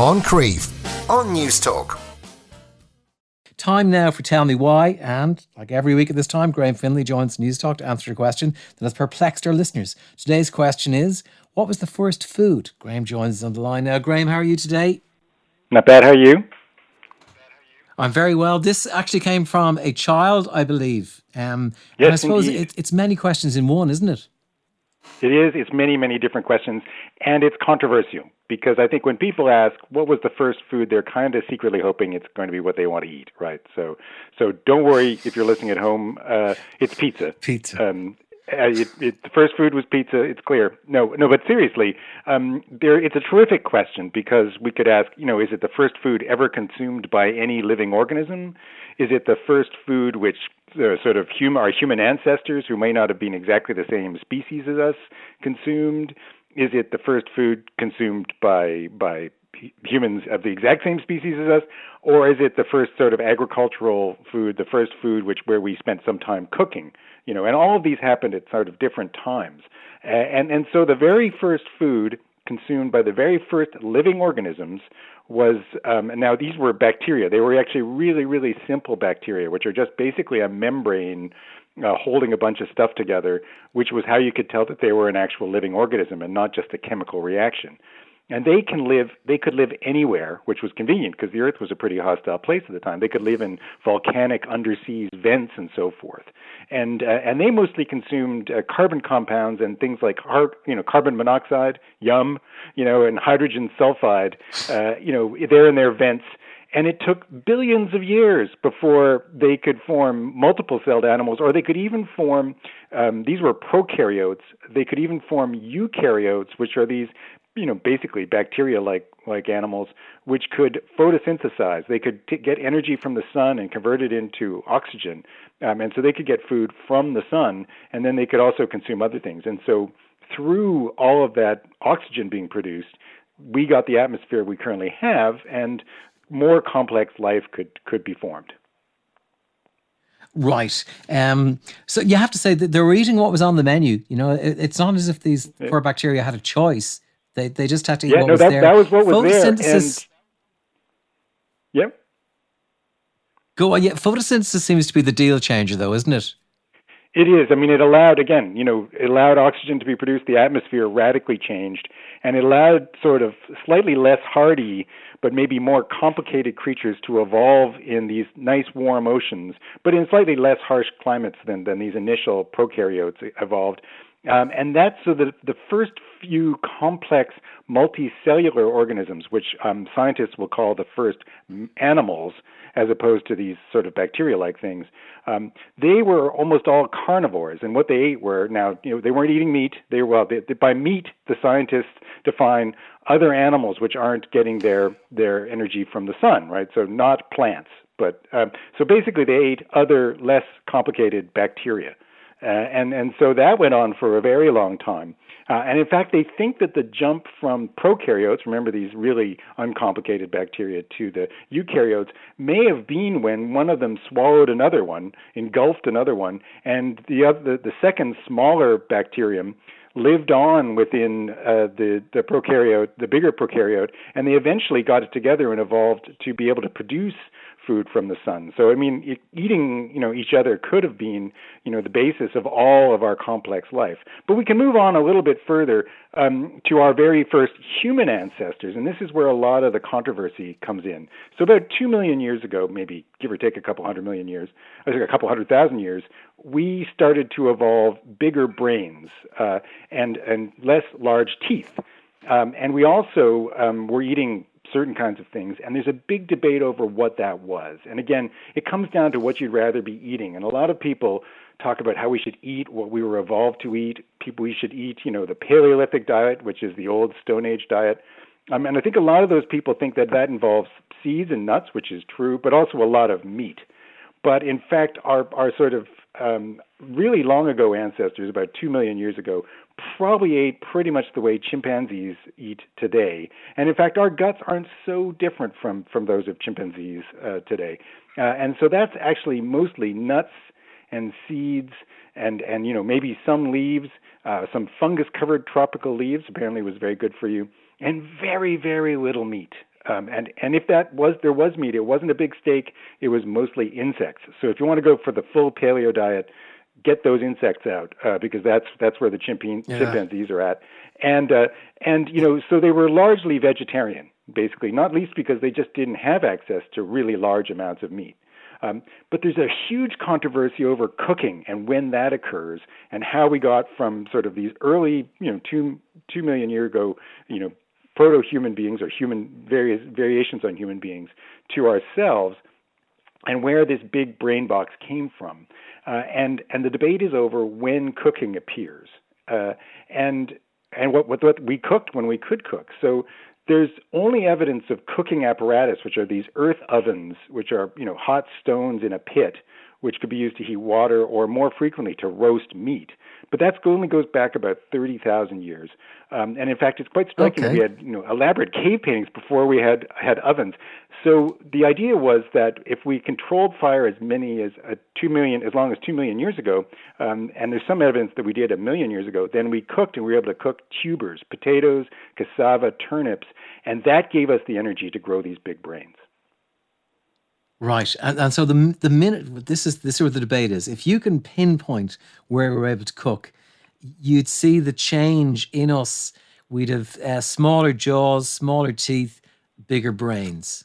Moncrieff on Newstalk. Time now for Tell Me Why, and like every week at this time, Graham Finlay joins Newstalk to answer a question that has perplexed our listeners. Today's question is What was the first food? Graham joins us on the line now. Graham, how are you today? Not bad. How are you? I'm very well. This actually came from a child, I believe. Um, yes, and I suppose it, it's many questions in one, isn't it? It is. It's many, many different questions, and it's controversial because I think when people ask what was the first food, they're kind of secretly hoping it's going to be what they want to eat, right? So, so don't worry if you're listening at home. Uh, it's pizza. Pizza. Um, uh, it, it, the first food was pizza. It's clear. No, no, but seriously, um, there. It's a terrific question because we could ask, you know, is it the first food ever consumed by any living organism? Is it the first food which uh, sort of hum- our human ancestors, who may not have been exactly the same species as us, consumed? Is it the first food consumed by by humans of the exact same species as us, or is it the first sort of agricultural food, the first food which where we spent some time cooking? You know, and all of these happened at sort of different times, and and so the very first food consumed by the very first living organisms was um, now these were bacteria. They were actually really really simple bacteria, which are just basically a membrane uh, holding a bunch of stuff together, which was how you could tell that they were an actual living organism and not just a chemical reaction and they can live they could live anywhere which was convenient because the earth was a pretty hostile place at the time. They could live in volcanic undersea vents and so forth. And uh, and they mostly consumed uh, carbon compounds and things like heart, you know carbon monoxide yum you know and hydrogen sulfide uh, you know they're in their vents. And it took billions of years before they could form multiple celled animals, or they could even form, um, these were prokaryotes, they could even form eukaryotes, which are these you know basically bacteria like like animals which could photosynthesize they could t- get energy from the sun and convert it into oxygen um, and so they could get food from the sun and then they could also consume other things and so through all of that oxygen being produced we got the atmosphere we currently have and more complex life could could be formed Right. Um, so you have to say that they were eating what was on the menu. You know, it, it's not as if these poor bacteria had a choice. They they just had to eat yeah, what no, was that, there. that was what was there. Photosynthesis. And, yep. Go on. Yeah, photosynthesis seems to be the deal changer, though, isn't it? It is. I mean, it allowed again, you know, it allowed oxygen to be produced. The atmosphere radically changed, and it allowed sort of slightly less hardy, but maybe more complicated creatures to evolve in these nice warm oceans, but in slightly less harsh climates than than these initial prokaryotes evolved. Um, and that's so the, the first few complex multicellular organisms, which um, scientists will call the first animals, as opposed to these sort of bacteria-like things, um, they were almost all carnivores. And what they ate were now, you know, they weren't eating meat. They were well, they, they, by meat, the scientists define other animals which aren't getting their their energy from the sun, right? So not plants, but um, so basically they ate other less complicated bacteria. Uh, and and so that went on for a very long time. Uh, and in fact, they think that the jump from prokaryotes, remember these really uncomplicated bacteria, to the eukaryotes, may have been when one of them swallowed another one, engulfed another one, and the other, the second smaller bacterium lived on within uh, the the prokaryote, the bigger prokaryote, and they eventually got it together and evolved to be able to produce food from the sun. So I mean, eating you know each other could have been you know the basis of all of our complex life. But we can move on a little bit further um, to our very first human ancestors, and this is where a lot of the controversy comes in. So about two million years ago, maybe give or take a couple hundred million years, I think a couple hundred thousand years, we started to evolve bigger brains uh, and and less large teeth. Um, and we also um, were eating certain kinds of things. And there's a big debate over what that was. And again, it comes down to what you'd rather be eating. And a lot of people talk about how we should eat what we were evolved to eat. People, we should eat, you know, the Paleolithic diet, which is the old Stone Age diet. Um, and I think a lot of those people think that that involves seeds and nuts, which is true, but also a lot of meat. But in fact, our, our sort of um, really long ago ancestors, about two million years ago, probably ate pretty much the way chimpanzees eat today. And in fact, our guts aren't so different from, from those of chimpanzees uh, today. Uh, and so that's actually mostly nuts and seeds and, and you know, maybe some leaves, uh, some fungus covered tropical leaves, apparently was very good for you, and very, very little meat. Um, and and if that was there was meat, it wasn't a big steak. It was mostly insects. So if you want to go for the full paleo diet, get those insects out uh, because that's that's where the chimpan- yeah. chimpanzees are at. And uh, and you know so they were largely vegetarian, basically, not least because they just didn't have access to really large amounts of meat. Um, but there's a huge controversy over cooking and when that occurs, and how we got from sort of these early, you know, two two million year ago, you know, proto-human beings or human various variations on human beings to ourselves, and where this big brain box came from. Uh, and and the debate is over when cooking appears, uh, and and what, what what we cooked when we could cook. So there's only evidence of cooking apparatus, which are these earth ovens, which are you know hot stones in a pit, which could be used to heat water or more frequently to roast meat. But that only goes back about 30,000 years. Um, and in fact, it's quite striking. Okay. We had you know elaborate cave paintings before we had had ovens. So the idea was that if we controlled fire as many as uh, two million, as long as two million years ago, um, and there's some evidence that we did a million years ago, then we cooked and we were able to cook tubers, potatoes, cassava, turnips, and that gave us the energy to grow these big brains. Right, and, and so the the minute this is this is where the debate is. If you can pinpoint where we're able to cook, you'd see the change in us. We'd have uh, smaller jaws, smaller teeth, bigger brains.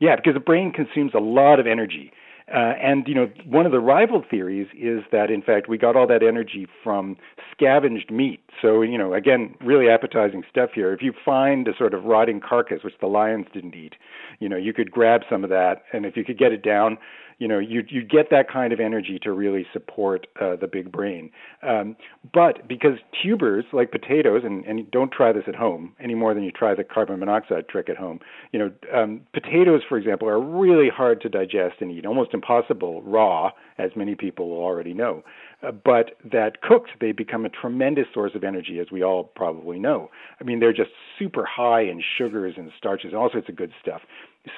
Yeah, because the brain consumes a lot of energy. Uh, and you know, one of the rival theories is that in fact we got all that energy from scavenged meat. So you know, again, really appetizing stuff here. If you find a sort of rotting carcass which the lions didn't eat, you know, you could grab some of that, and if you could get it down, you know you you get that kind of energy to really support uh, the big brain. Um, but because tubers like potatoes, and, and don't try this at home any more than you try the carbon monoxide trick at home. You know, um, potatoes, for example, are really hard to digest and eat, almost impossible raw, as many people already know. Uh, but that cooked, they become a tremendous source of energy, as we all probably know. I mean, they're just super high in sugars and starches, and all sorts of good stuff.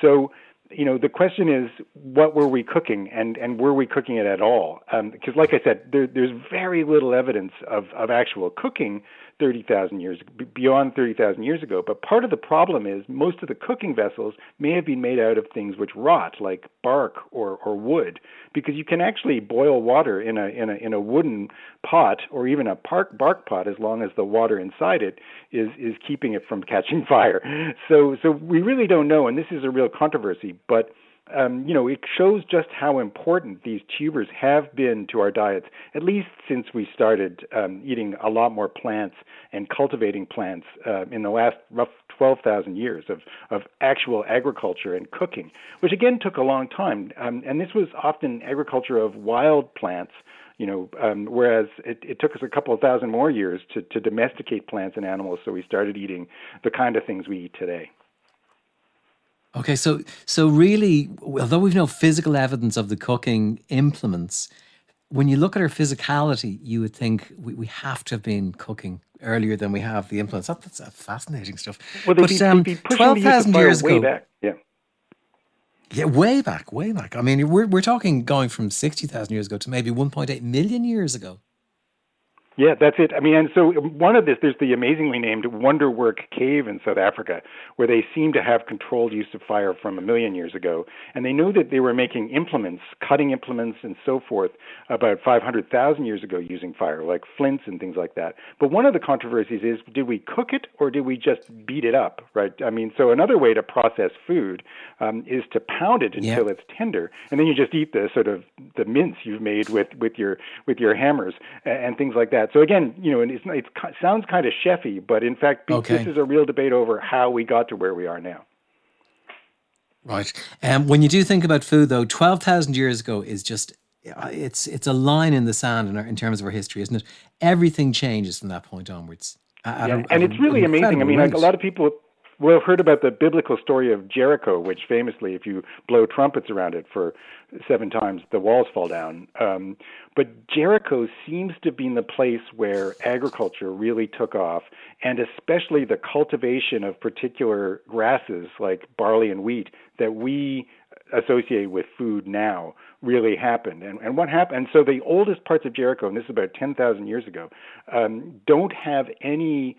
So you know, the question is, what were we cooking, and and were we cooking it at all? Because, um, like I said, there, there's very little evidence of of actual cooking 30,000 years beyond 30,000 years ago. But part of the problem is most of the cooking vessels may have been made out of things which rot, like bark or, or wood, because you can actually boil water in a in a in a wooden pot or even a park bark pot as long as the water inside it is is keeping it from catching fire. So so we really don't know, and this is a real controversy, but um, you know, it shows just how important these tubers have been to our diets, at least since we started um, eating a lot more plants and cultivating plants uh, in the last rough 12,000 years of, of actual agriculture and cooking, which again took a long time. Um, and this was often agriculture of wild plants you know, um, whereas it, it took us a couple of thousand more years to, to domesticate plants and animals, so we started eating the kind of things we eat today. Okay, so so really, although we've no physical evidence of the cooking implements, when you look at our physicality, you would think we, we have to have been cooking earlier than we have the implements. That, that's fascinating stuff. Well, but um, twelve thousand years ago, back. yeah. Yeah, way back, way back. I mean, we're we're talking going from sixty thousand years ago to maybe one point eight million years ago. Yeah, that's it. I mean, and so one of this, there's the amazingly named Wonderwerk Cave in South Africa, where they seem to have controlled use of fire from a million years ago. And they know that they were making implements, cutting implements and so forth, about 500,000 years ago using fire, like flints and things like that. But one of the controversies is did we cook it or did we just beat it up, right? I mean, so another way to process food um, is to pound it until yeah. it's tender, and then you just eat the sort of the mince you've made with, with, your, with your hammers and, and things like that that. So again, you know, it's, it sounds kind of chefy, but in fact, okay. this is a real debate over how we got to where we are now. Right. Um, when you do think about food, though, twelve thousand years ago is just it's it's a line in the sand in, our, in terms of our history, isn't it? Everything changes from that point onwards. Yeah, and it's really amazing. I mean, like a lot of people well, heard about the biblical story of Jericho, which famously, if you blow trumpets around it for seven times, the walls fall down. Um, but Jericho seems to be the place where agriculture really took off, and especially the cultivation of particular grasses like barley and wheat that we associate with food now really happened. And, and what happened? And so the oldest parts of Jericho, and this is about 10,000 years ago, um, don't have any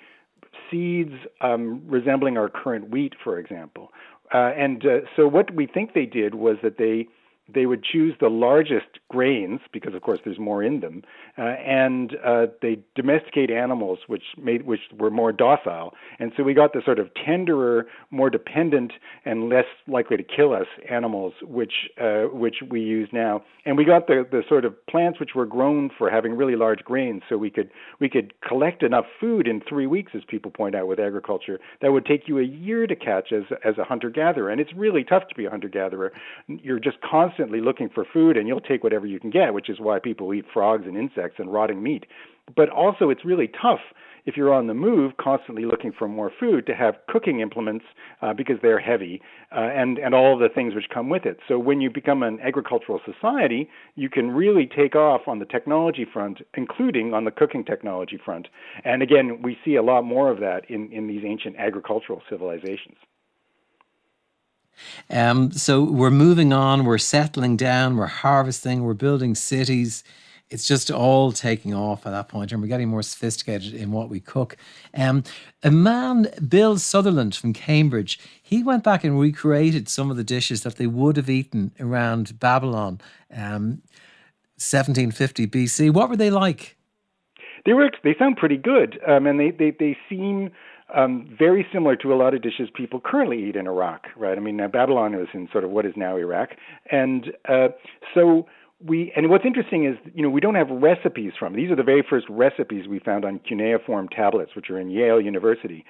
seeds um, resembling our current wheat, for example. Uh, and uh, so what we think they did was that they they would choose the largest grains because, of course, there's more in them, uh, and uh, they domesticate animals which made which were more docile, and so we got the sort of tenderer, more dependent, and less likely to kill us animals which uh, which we use now, and we got the the sort of plants which were grown for having really large grains, so we could we could collect enough food in three weeks, as people point out with agriculture, that would take you a year to catch as as a hunter gatherer, and it's really tough to be a hunter gatherer. You're just constantly constantly looking for food and you'll take whatever you can get, which is why people eat frogs and insects and rotting meat. But also, it's really tough if you're on the move, constantly looking for more food, to have cooking implements uh, because they're heavy uh, and and all the things which come with it. So when you become an agricultural society, you can really take off on the technology front, including on the cooking technology front. And again, we see a lot more of that in in these ancient agricultural civilizations. Um, so we're moving on, we're settling down, we're harvesting, we're building cities. It's just all taking off at that point, and we're getting more sophisticated in what we cook. Um, a man, Bill Sutherland from Cambridge, he went back and recreated some of the dishes that they would have eaten around Babylon, um, 1750 BC. What were they like? They were. They sound pretty good, um, and they, they they seem um, very similar to a lot of dishes people currently eat in Iraq, right? I mean, uh, Babylon was in sort of what is now Iraq, and uh, so we. And what's interesting is, you know, we don't have recipes from. These are the very first recipes we found on cuneiform tablets, which are in Yale University,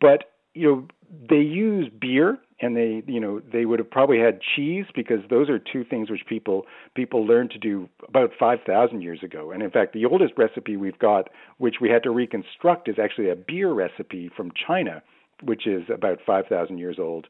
but you know, they use beer and they you know they would have probably had cheese because those are two things which people people learned to do about 5000 years ago. And in fact the oldest recipe we've got which we had to reconstruct is actually a beer recipe from China which is about 5000 years old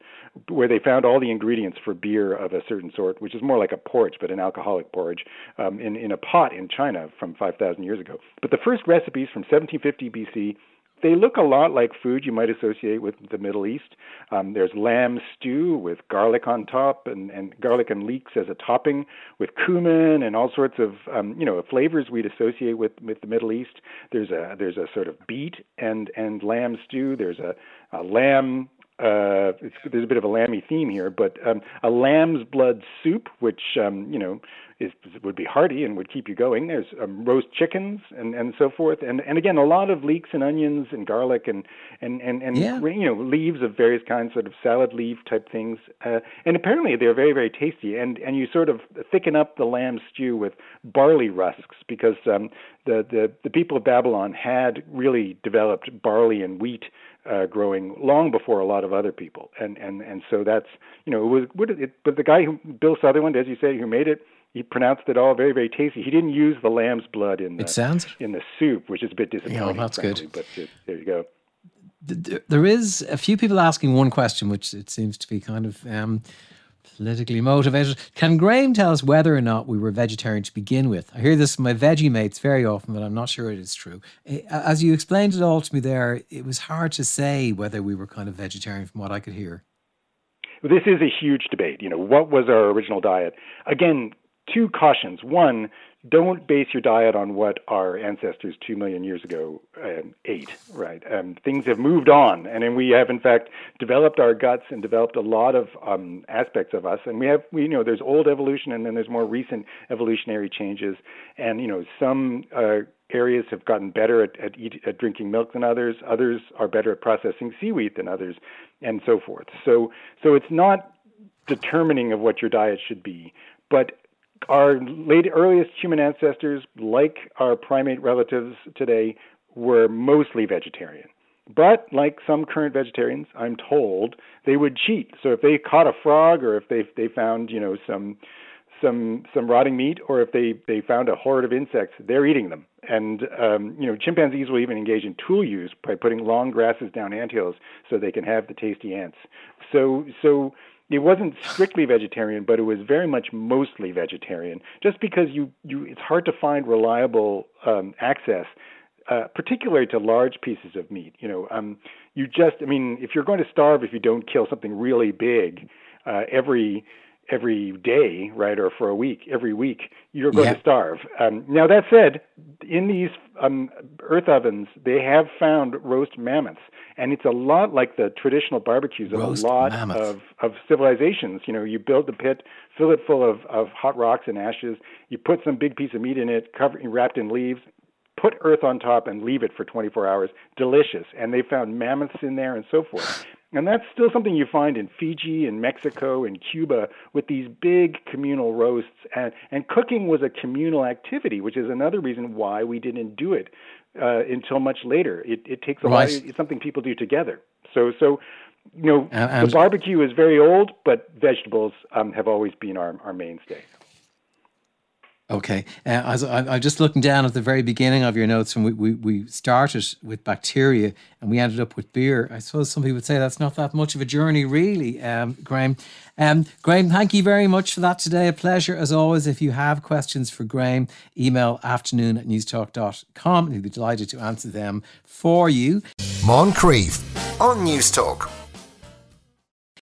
where they found all the ingredients for beer of a certain sort which is more like a porridge but an alcoholic porridge um, in in a pot in China from 5000 years ago. But the first recipes from 1750 BC they look a lot like food you might associate with the Middle East. Um, there's lamb stew with garlic on top and, and garlic and leeks as a topping, with cumin and all sorts of um, you know flavors we'd associate with, with the Middle East. There's a there's a sort of beet and and lamb stew. There's a, a lamb uh, there's a bit of a lammy theme here, but um, a lamb's blood soup, which um, you know is would be hearty and would keep you going. There's um, roast chickens and and so forth, and and again a lot of leeks and onions and garlic and and and and yeah. you know leaves of various kinds, sort of salad leaf type things. Uh, and apparently they're very very tasty. And and you sort of thicken up the lamb stew with barley rusks because um, the the the people of Babylon had really developed barley and wheat uh, growing long before a lot of other people, and and and so that's you know it was what it, but the guy who Bill Sutherland, as you say, who made it, he pronounced it all very very tasty. He didn't use the lamb's blood in the it sounds in the soup, which is a bit disappointing. Yeah, that's frankly, good. But uh, there you go. There is a few people asking one question, which it seems to be kind of um, politically motivated. Can Graham tell us whether or not we were vegetarian to begin with? I hear this from my veggie mates very often, but I'm not sure it is true. As you explained it all to me there, it was hard to say whether we were kind of vegetarian from what I could hear. This is a huge debate. You know, what was our original diet? Again, two cautions. One, don't base your diet on what our ancestors two million years ago um, ate. Right? Um, things have moved on, and we have in fact developed our guts and developed a lot of um, aspects of us. And we have, we you know, there's old evolution, and then there's more recent evolutionary changes. And you know, some uh, areas have gotten better at at, eat, at drinking milk than others. Others are better at processing seaweed than others, and so forth. So, so it's not determining of what your diet should be, but our late, earliest human ancestors, like our primate relatives today, were mostly vegetarian. But like some current vegetarians, I'm told they would cheat. So if they caught a frog, or if they they found you know some some some rotting meat, or if they they found a horde of insects, they're eating them. And um, you know chimpanzees will even engage in tool use by putting long grasses down anthills so they can have the tasty ants. So so it wasn't strictly vegetarian, but it was very much mostly vegetarian. Just because you, you it's hard to find reliable um, access, uh, particularly to large pieces of meat. You know, um, you just I mean, if you're going to starve if you don't kill something really big, uh, every every day, right, or for a week, every week, you're going yeah. to starve. Um, now, that said, in these um, earth ovens, they have found roast mammoths, and it's a lot like the traditional barbecues of roast a lot of, of civilizations. You know, you build the pit, fill it full of, of hot rocks and ashes, you put some big piece of meat in it, cover, wrapped in leaves, put earth on top and leave it for 24 hours. Delicious. And they found mammoths in there and so forth. And that's still something you find in Fiji and Mexico and Cuba with these big communal roasts. And, and cooking was a communal activity, which is another reason why we didn't do it uh, until much later. It, it takes a right. lot. It's something people do together. So, so you know, and, and the barbecue is very old, but vegetables um, have always been our, our mainstay. Okay. Uh, as I, am just looking down at the very beginning of your notes, and we, we, we started with bacteria and we ended up with beer. I suppose some people would say that's not that much of a journey, really, um, Graham. Um, Graham, thank you very much for that today. A pleasure as always. If you have questions for Graham, email afternoon at newstalk.com he'll be delighted to answer them for you. Moncrieff on Newstalk.